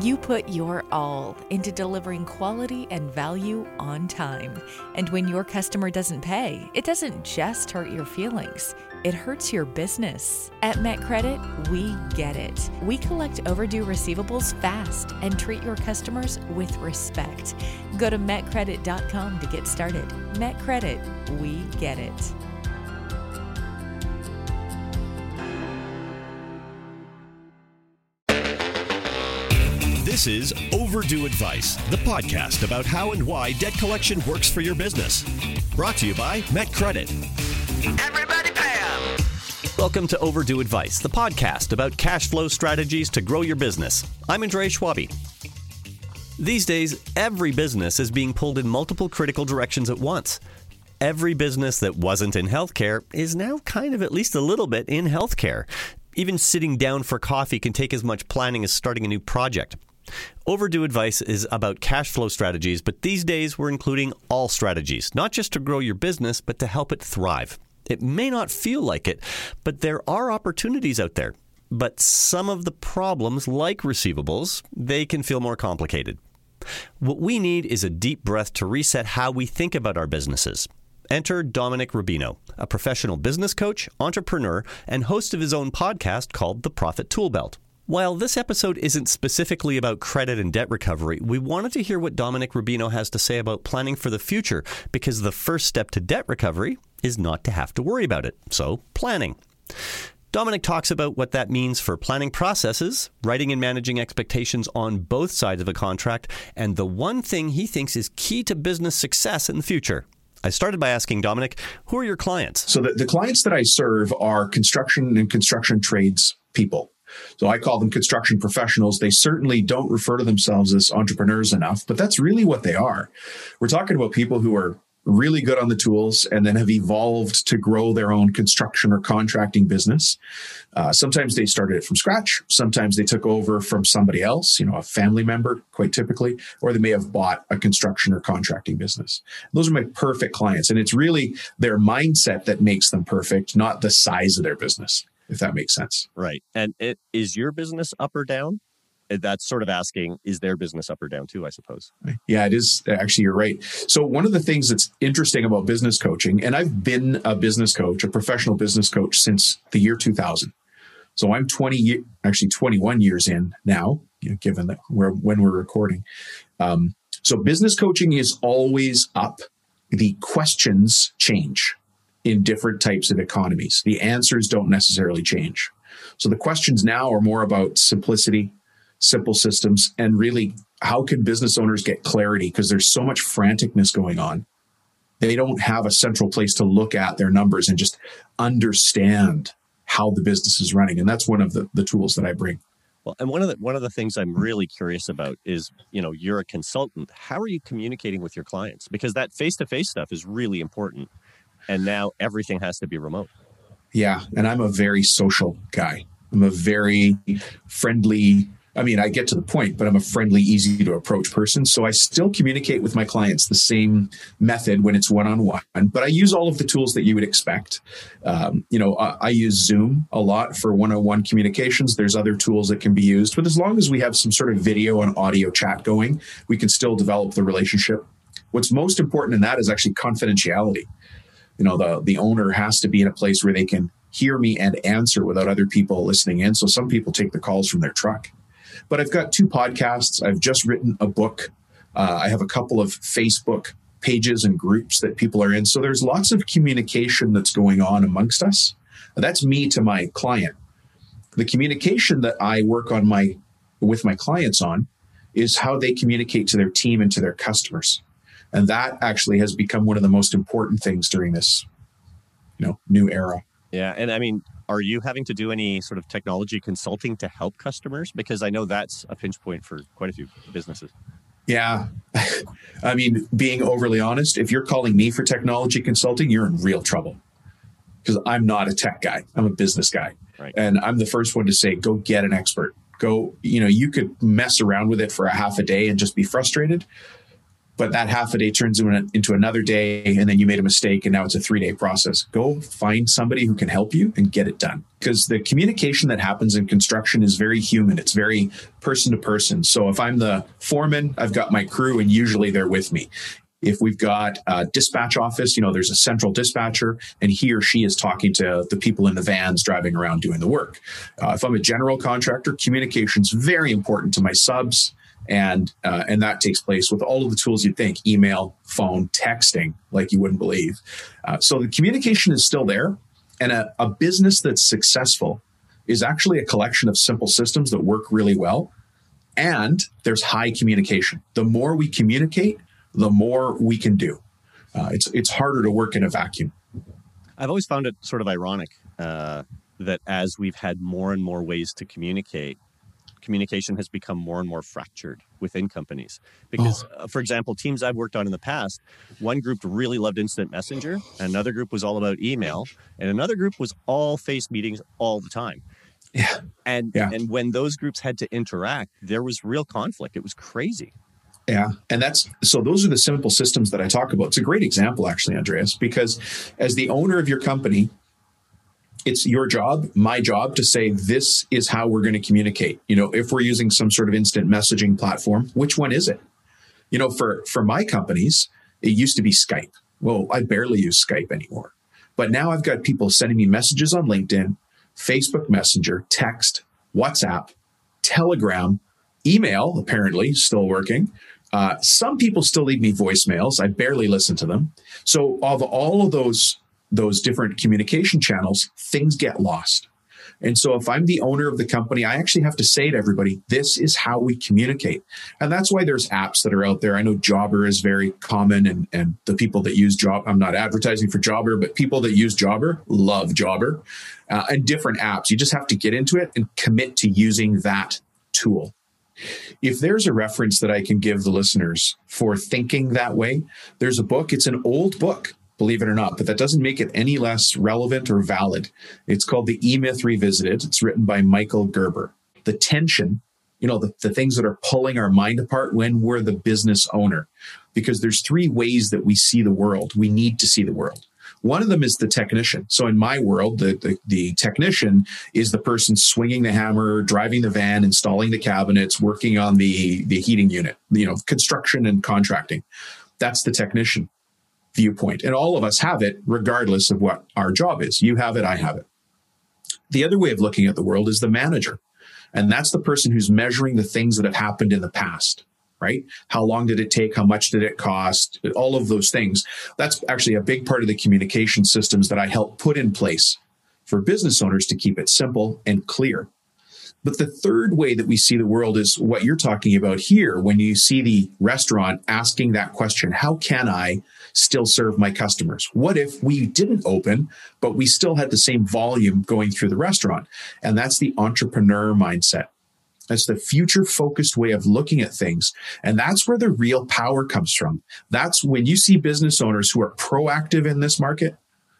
You put your all into delivering quality and value on time. And when your customer doesn't pay, it doesn't just hurt your feelings, it hurts your business. At MetCredit, we get it. We collect overdue receivables fast and treat your customers with respect. Go to metcredit.com to get started. MetCredit, we get it. This is Overdue Advice, the podcast about how and why debt collection works for your business. Brought to you by MetCredit. Everybody Pam! Welcome to Overdue Advice, the podcast about cash flow strategies to grow your business. I'm Andre Schwabi. These days, every business is being pulled in multiple critical directions at once. Every business that wasn't in healthcare is now kind of at least a little bit in healthcare. Even sitting down for coffee can take as much planning as starting a new project. Overdue advice is about cash flow strategies, but these days we're including all strategies, not just to grow your business, but to help it thrive. It may not feel like it, but there are opportunities out there. But some of the problems, like receivables, they can feel more complicated. What we need is a deep breath to reset how we think about our businesses. Enter Dominic Rubino, a professional business coach, entrepreneur, and host of his own podcast called The Profit Tool Belt. While this episode isn't specifically about credit and debt recovery, we wanted to hear what Dominic Rubino has to say about planning for the future because the first step to debt recovery is not to have to worry about it. So, planning. Dominic talks about what that means for planning processes, writing and managing expectations on both sides of a contract, and the one thing he thinks is key to business success in the future. I started by asking Dominic, who are your clients? So, the, the clients that I serve are construction and construction trades people. So I call them construction professionals. They certainly don't refer to themselves as entrepreneurs enough, but that's really what they are. We're talking about people who are really good on the tools and then have evolved to grow their own construction or contracting business. Uh, sometimes they started it from scratch. Sometimes they took over from somebody else, you know, a family member, quite typically, or they may have bought a construction or contracting business. Those are my perfect clients. And it's really their mindset that makes them perfect, not the size of their business if that makes sense. Right. And it, is your business up or down? Uh, that's sort of asking, is their business up or down too, I suppose? Yeah, it is. Actually, you're right. So, one of the things that's interesting about business coaching, and I've been a business coach, a professional business coach since the year 2000. So, I'm 20, actually 21 years in now, you know, given that we're, when we're recording. Um, so, business coaching is always up. The questions change in different types of economies. The answers don't necessarily change. So the questions now are more about simplicity, simple systems, and really how can business owners get clarity? Because there's so much franticness going on. They don't have a central place to look at their numbers and just understand how the business is running. And that's one of the, the tools that I bring. Well, and one of the one of the things I'm really curious about is, you know, you're a consultant. How are you communicating with your clients? Because that face-to-face stuff is really important and now everything has to be remote. Yeah, and I'm a very social guy. I'm a very friendly. I mean, I get to the point, but I'm a friendly, easy to approach person. So I still communicate with my clients the same method when it's one on one, but I use all of the tools that you would expect. Um, you know, I, I use Zoom a lot for one on one communications. There's other tools that can be used, but as long as we have some sort of video and audio chat going, we can still develop the relationship. What's most important in that is actually confidentiality you know the the owner has to be in a place where they can hear me and answer without other people listening in. So some people take the calls from their truck. But i've got two podcasts. I've just written a book. Uh, i have a couple of facebook pages and groups that people are in. So there's lots of communication that's going on amongst us. That's me to my client. The communication that i work on my with my clients on is how they communicate to their team and to their customers and that actually has become one of the most important things during this, you know, new era. Yeah. And I mean, are you having to do any sort of technology consulting to help customers? Because I know that's a pinch point for quite a few businesses. Yeah. I mean, being overly honest, if you're calling me for technology consulting, you're in real trouble because I'm not a tech guy. I'm a business guy. Right. And I'm the first one to say, go get an expert. Go, you know, you could mess around with it for a half a day and just be frustrated but that half a day turns into another day and then you made a mistake and now it's a three day process. Go find somebody who can help you and get it done because the communication that happens in construction is very human. It's very person to person. So if i'm the foreman i've got my crew and usually they're with me. If we've got a dispatch office, you know, there's a central dispatcher and he or she is talking to the people in the vans driving around doing the work. Uh, if I'm a general contractor, communication is very important to my subs and uh, and that takes place with all of the tools you'd think email phone texting like you wouldn't believe. Uh, so the communication is still there and a, a business that's successful is actually a collection of simple systems that work really well. And there's high communication. The more we communicate the more we can do. Uh, it's it's harder to work in a vacuum. I've always found it sort of ironic uh, that as we've had more and more ways to communicate communication has become more and more fractured within companies. Because, oh. uh, for example, teams I've worked on in the past, one group really loved instant messenger, another group was all about email, and another group was all face meetings all the time. Yeah. And yeah. and when those groups had to interact, there was real conflict. It was crazy. Yeah. And that's so those are the simple systems that I talk about. It's a great example, actually, Andreas, because as the owner of your company, it's your job, my job to say this is how we're going to communicate. You know, if we're using some sort of instant messaging platform, which one is it? You know, for for my companies, it used to be Skype. Well, I barely use Skype anymore. But now I've got people sending me messages on LinkedIn, Facebook Messenger, text, WhatsApp, Telegram, email, apparently still working. Uh, some people still leave me voicemails. I barely listen to them. So, of all of those those different communication channels, things get lost. And so if I'm the owner of the company, I actually have to say to everybody, this is how we communicate. And that's why there's apps that are out there. I know Jobber is very common and, and the people that use Job, I'm not advertising for Jobber, but people that use Jobber love Jobber uh, and different apps. You just have to get into it and commit to using that tool. If there's a reference that I can give the listeners for thinking that way, there's a book. It's an old book believe it or not, but that doesn't make it any less relevant or valid. It's called The E Myth Revisited. It's written by Michael Gerber. The tension, you know, the, the things that are pulling our mind apart when we're the business owner, because there's three ways that we see the world. We need to see the world. One of them is the technician. So in my world, the, the, the, technician is the person swinging the hammer, driving the van, installing the cabinets, working on the, the heating unit, you know, construction and contracting. That's the technician viewpoint. And all of us have it, regardless of what our job is. You have it, I have it. The other way of looking at the world is the manager. And that's the person who's measuring the things that have happened in the past, right? How long did it take? How much did it cost? All of those things. That's actually a big part of the communication systems that I help put in place for business owners to keep it simple and clear. But the third way that we see the world is what you're talking about here when you see the restaurant asking that question How can I still serve my customers? What if we didn't open, but we still had the same volume going through the restaurant? And that's the entrepreneur mindset. That's the future focused way of looking at things. And that's where the real power comes from. That's when you see business owners who are proactive in this market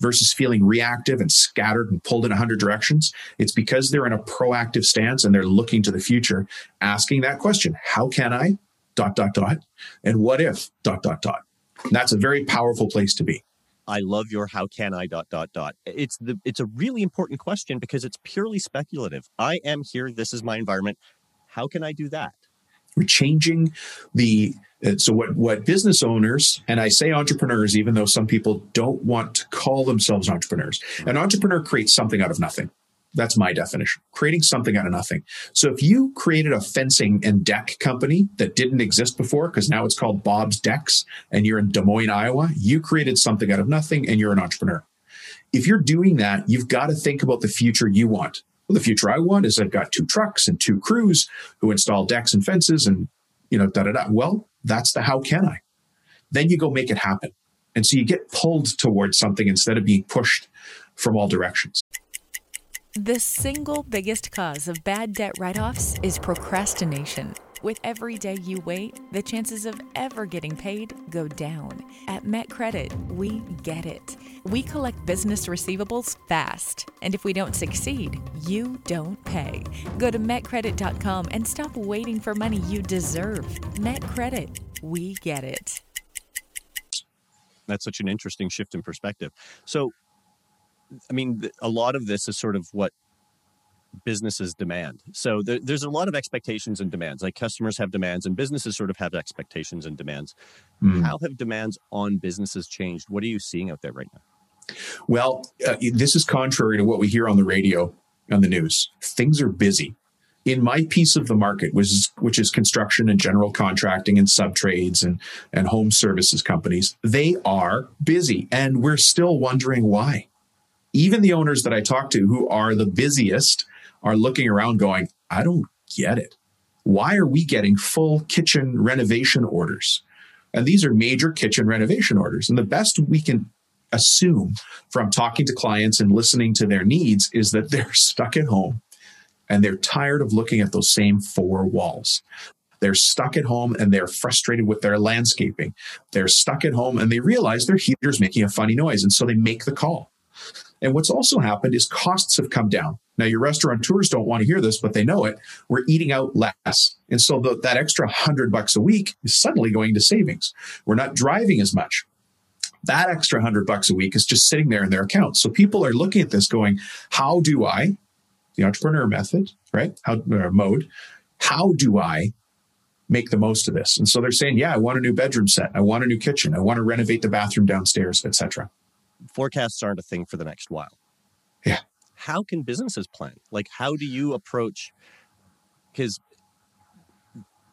versus feeling reactive and scattered and pulled in a hundred directions. It's because they're in a proactive stance and they're looking to the future, asking that question, how can I dot, dot, dot, and what if dot, dot, dot. That's a very powerful place to be. I love your how can I dot dot dot. It's the it's a really important question because it's purely speculative. I am here, this is my environment. How can I do that? We're changing the uh, so what what business owners and I say entrepreneurs even though some people don't want to call themselves entrepreneurs. An entrepreneur creates something out of nothing. That's my definition. Creating something out of nothing. So if you created a fencing and deck company that didn't exist before, because now it's called Bob's Decks and you're in Des Moines, Iowa, you created something out of nothing and you're an entrepreneur. If you're doing that, you've got to think about the future you want. Well, the future I want is I've got two trucks and two crews who install decks and fences and, you know, da da da. Well, that's the how can I? Then you go make it happen. And so you get pulled towards something instead of being pushed from all directions. The single biggest cause of bad debt write offs is procrastination. With every day you wait, the chances of ever getting paid go down. At Met Credit, we get it. We collect business receivables fast, and if we don't succeed, you don't pay. Go to metcredit.com and stop waiting for money you deserve. Met Credit, we get it. That's such an interesting shift in perspective. So, I mean, a lot of this is sort of what businesses demand. So there, there's a lot of expectations and demands. Like customers have demands, and businesses sort of have expectations and demands. Mm. How have demands on businesses changed? What are you seeing out there right now? Well, uh, this is contrary to what we hear on the radio on the news. Things are busy. In my piece of the market, which is, which is construction and general contracting and subtrades and, and home services companies, they are busy. And we're still wondering why. Even the owners that I talk to who are the busiest are looking around going, I don't get it. Why are we getting full kitchen renovation orders? And these are major kitchen renovation orders. And the best we can assume from talking to clients and listening to their needs is that they're stuck at home and they're tired of looking at those same four walls. They're stuck at home and they're frustrated with their landscaping. They're stuck at home and they realize their heater's making a funny noise. And so they make the call. And what's also happened is costs have come down. Now, your restaurateurs don't want to hear this, but they know it. We're eating out less. And so the, that extra hundred bucks a week is suddenly going to savings. We're not driving as much that extra hundred bucks a week is just sitting there in their account. So people are looking at this going, how do I, the entrepreneur method, right? How uh, mode, how do I make the most of this? And so they're saying, yeah, I want a new bedroom set. I want a new kitchen. I want to renovate the bathroom downstairs, etc. Forecasts aren't a thing for the next while. Yeah. How can businesses plan? Like, how do you approach? Because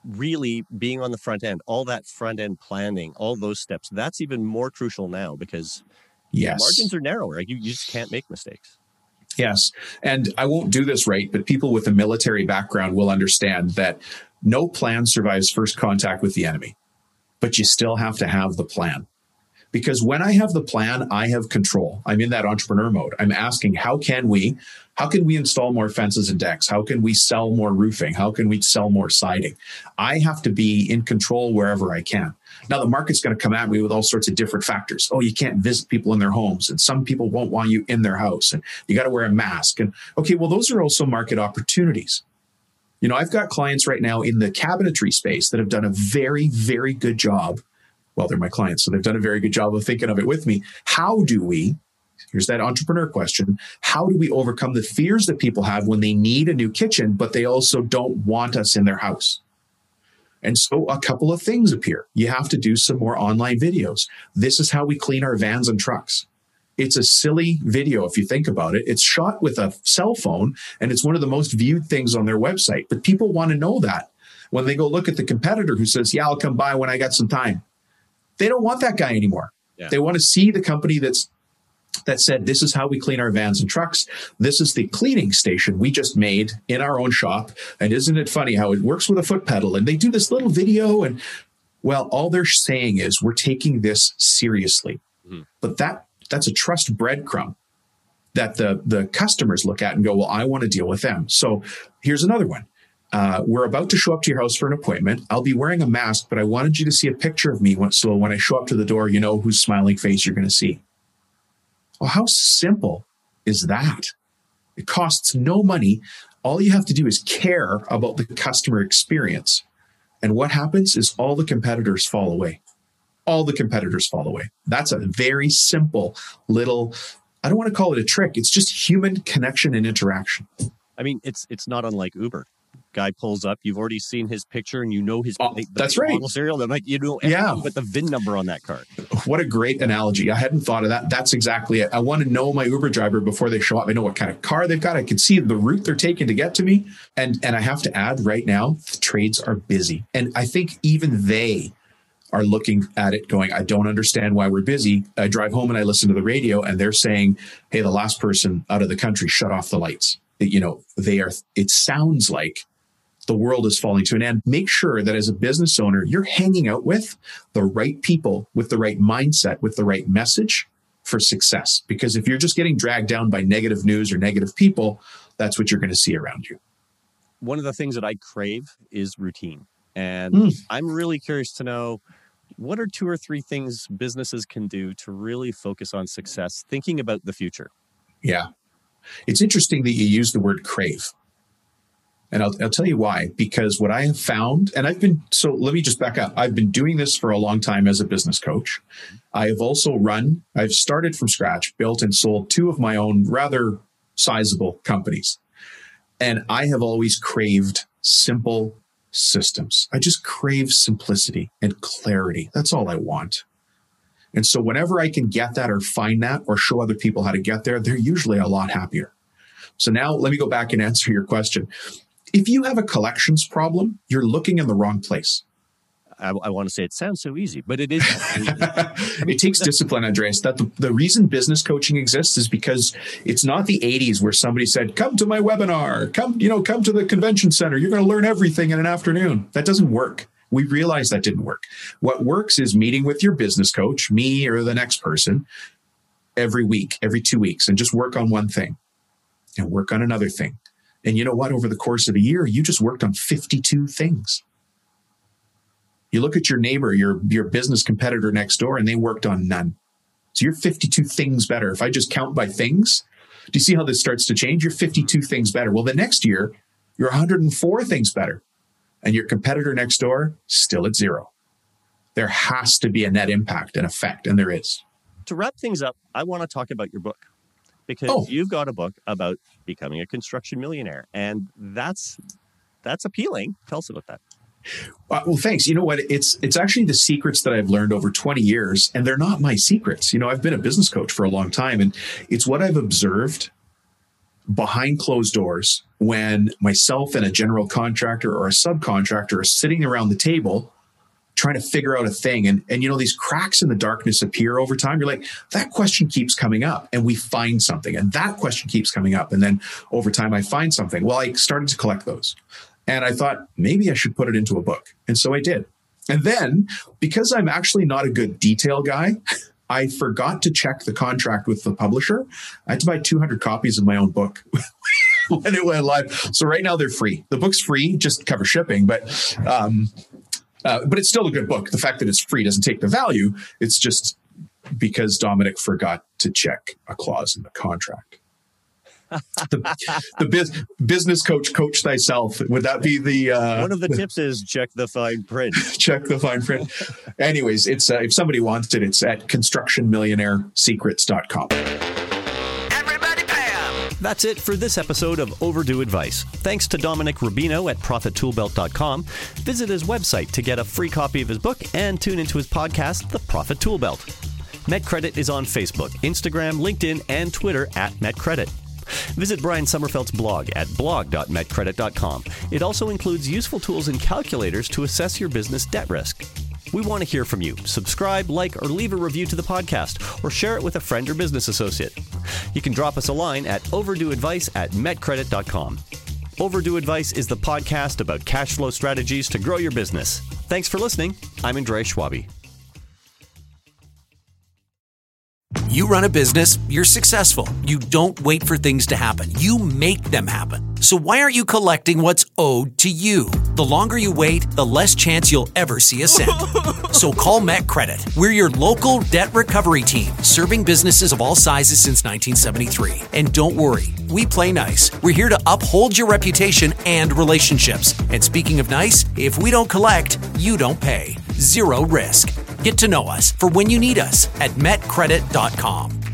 really being on the front end, all that front end planning, all those steps, that's even more crucial now because yes. margins are narrower. You, you just can't make mistakes. Yes. And I won't do this right, but people with a military background will understand that no plan survives first contact with the enemy, but you still have to have the plan. Because when I have the plan, I have control. I'm in that entrepreneur mode. I'm asking, how can we, how can we install more fences and decks? How can we sell more roofing? How can we sell more siding? I have to be in control wherever I can. Now the market's going to come at me with all sorts of different factors. Oh, you can't visit people in their homes and some people won't want you in their house and you got to wear a mask. And okay, well, those are also market opportunities. You know, I've got clients right now in the cabinetry space that have done a very, very good job well, they're my clients, so they've done a very good job of thinking of it with me. How do we, here's that entrepreneur question, how do we overcome the fears that people have when they need a new kitchen, but they also don't want us in their house? And so a couple of things appear. You have to do some more online videos. This is how we clean our vans and trucks. It's a silly video if you think about it. It's shot with a cell phone and it's one of the most viewed things on their website. But people want to know that when they go look at the competitor who says, Yeah, I'll come by when I got some time. They don't want that guy anymore. Yeah. They want to see the company that's that said, this is how we clean our vans and trucks. This is the cleaning station we just made in our own shop. And isn't it funny how it works with a foot pedal? And they do this little video. And well, all they're saying is we're taking this seriously. Mm-hmm. But that that's a trust breadcrumb that the the customers look at and go, well, I want to deal with them. So here's another one uh, we're about to show up to your house for an appointment. I'll be wearing a mask, but I wanted you to see a picture of me. So when I show up to the door, you know whose smiling face you're going to see. Well, how simple is that? It costs no money. All you have to do is care about the customer experience. And what happens is all the competitors fall away. All the competitors fall away. That's a very simple little, I don't want to call it a trick. It's just human connection and interaction. I mean, it's it's not unlike Uber guy pulls up, you've already seen his picture and you know his oh, that's right. Serial. I'm like, you know, yeah, but the VIN number on that car. What a great analogy. I hadn't thought of that. That's exactly it. I want to know my Uber driver before they show up. I know what kind of car they've got. I can see the route they're taking to get to me. And and I have to add right now, the trades are busy. And I think even they are looking at it going, I don't understand why we're busy. I drive home and I listen to the radio and they're saying, Hey, the last person out of the country shut off the lights. You know, they are, it sounds like the world is falling to an end. Make sure that as a business owner, you're hanging out with the right people, with the right mindset, with the right message for success. Because if you're just getting dragged down by negative news or negative people, that's what you're going to see around you. One of the things that I crave is routine. And mm. I'm really curious to know what are two or three things businesses can do to really focus on success, thinking about the future? Yeah. It's interesting that you use the word crave And I'll, I'll tell you why. Because what I have found, and I've been, so let me just back up. I've been doing this for a long time as a business coach. I have also run, I've started from scratch, built and sold two of my own rather sizable companies. And I have always craved simple systems. I just crave simplicity and clarity. That's all I want. And so whenever I can get that or find that or show other people how to get there, they're usually a lot happier. So now let me go back and answer your question. If you have a collections problem, you're looking in the wrong place. I, I want to say it sounds so easy, but it is. it takes discipline, Andreas. That the, the reason business coaching exists is because it's not the 80s where somebody said, "Come to my webinar, come, you know, come to the convention center. You're going to learn everything in an afternoon." That doesn't work. We realized that didn't work. What works is meeting with your business coach, me or the next person, every week, every two weeks, and just work on one thing and work on another thing. And you know what? Over the course of a year, you just worked on 52 things. You look at your neighbor, your, your business competitor next door, and they worked on none. So you're 52 things better. If I just count by things, do you see how this starts to change? You're 52 things better. Well, the next year, you're 104 things better and your competitor next door still at zero. There has to be a net impact and effect, and there is. To wrap things up, I want to talk about your book because oh. you've got a book about becoming a construction millionaire, and that's that's appealing. Tell us about that. Uh, well, thanks. You know what? It's it's actually the secrets that I've learned over 20 years, and they're not my secrets. You know, I've been a business coach for a long time, and it's what I've observed behind closed doors when myself and a general contractor or a subcontractor are sitting around the table trying to figure out a thing. And and you know these cracks in the darkness appear over time. You're like that question keeps coming up and we find something. And that question keeps coming up. And then over time I find something. Well I started to collect those. And I thought maybe I should put it into a book. And so I did. And then because I'm actually not a good detail guy I forgot to check the contract with the publisher. I had to buy 200 copies of my own book when it went live. So right now they're free. The book's free, just cover shipping, but um, uh, but it's still a good book. The fact that it's free doesn't take the value. It's just because Dominic forgot to check a clause in the contract the, the biz, business coach coach thyself would that be the uh, one of the tips is check the fine print check the fine print anyways it's uh, if somebody wants it it's at constructionmillionairesecrets.com Pam. That's it for this episode of Overdue Advice. Thanks to Dominic Rubino at ProfitToolBelt.com. Visit his website to get a free copy of his book and tune into his podcast, The Profit Toolbelt. MetCredit is on Facebook, Instagram, LinkedIn, and Twitter at MetCredit. Visit Brian Sommerfeld's blog at blog.metcredit.com. It also includes useful tools and calculators to assess your business debt risk. We want to hear from you. Subscribe, like, or leave a review to the podcast, or share it with a friend or business associate. You can drop us a line at overdueadvice at metcredit.com. Overdue Advice is the podcast about cash flow strategies to grow your business. Thanks for listening. I'm Andreas Schwabi. You run a business, you're successful. You don't wait for things to happen, you make them happen. So, why aren't you collecting what's owed to you? The longer you wait, the less chance you'll ever see a cent. so, call Met Credit. We're your local debt recovery team, serving businesses of all sizes since 1973. And don't worry, we play nice. We're here to uphold your reputation and relationships. And speaking of nice, if we don't collect, you don't pay. Zero risk. Get to know us for when you need us at metcredit.com.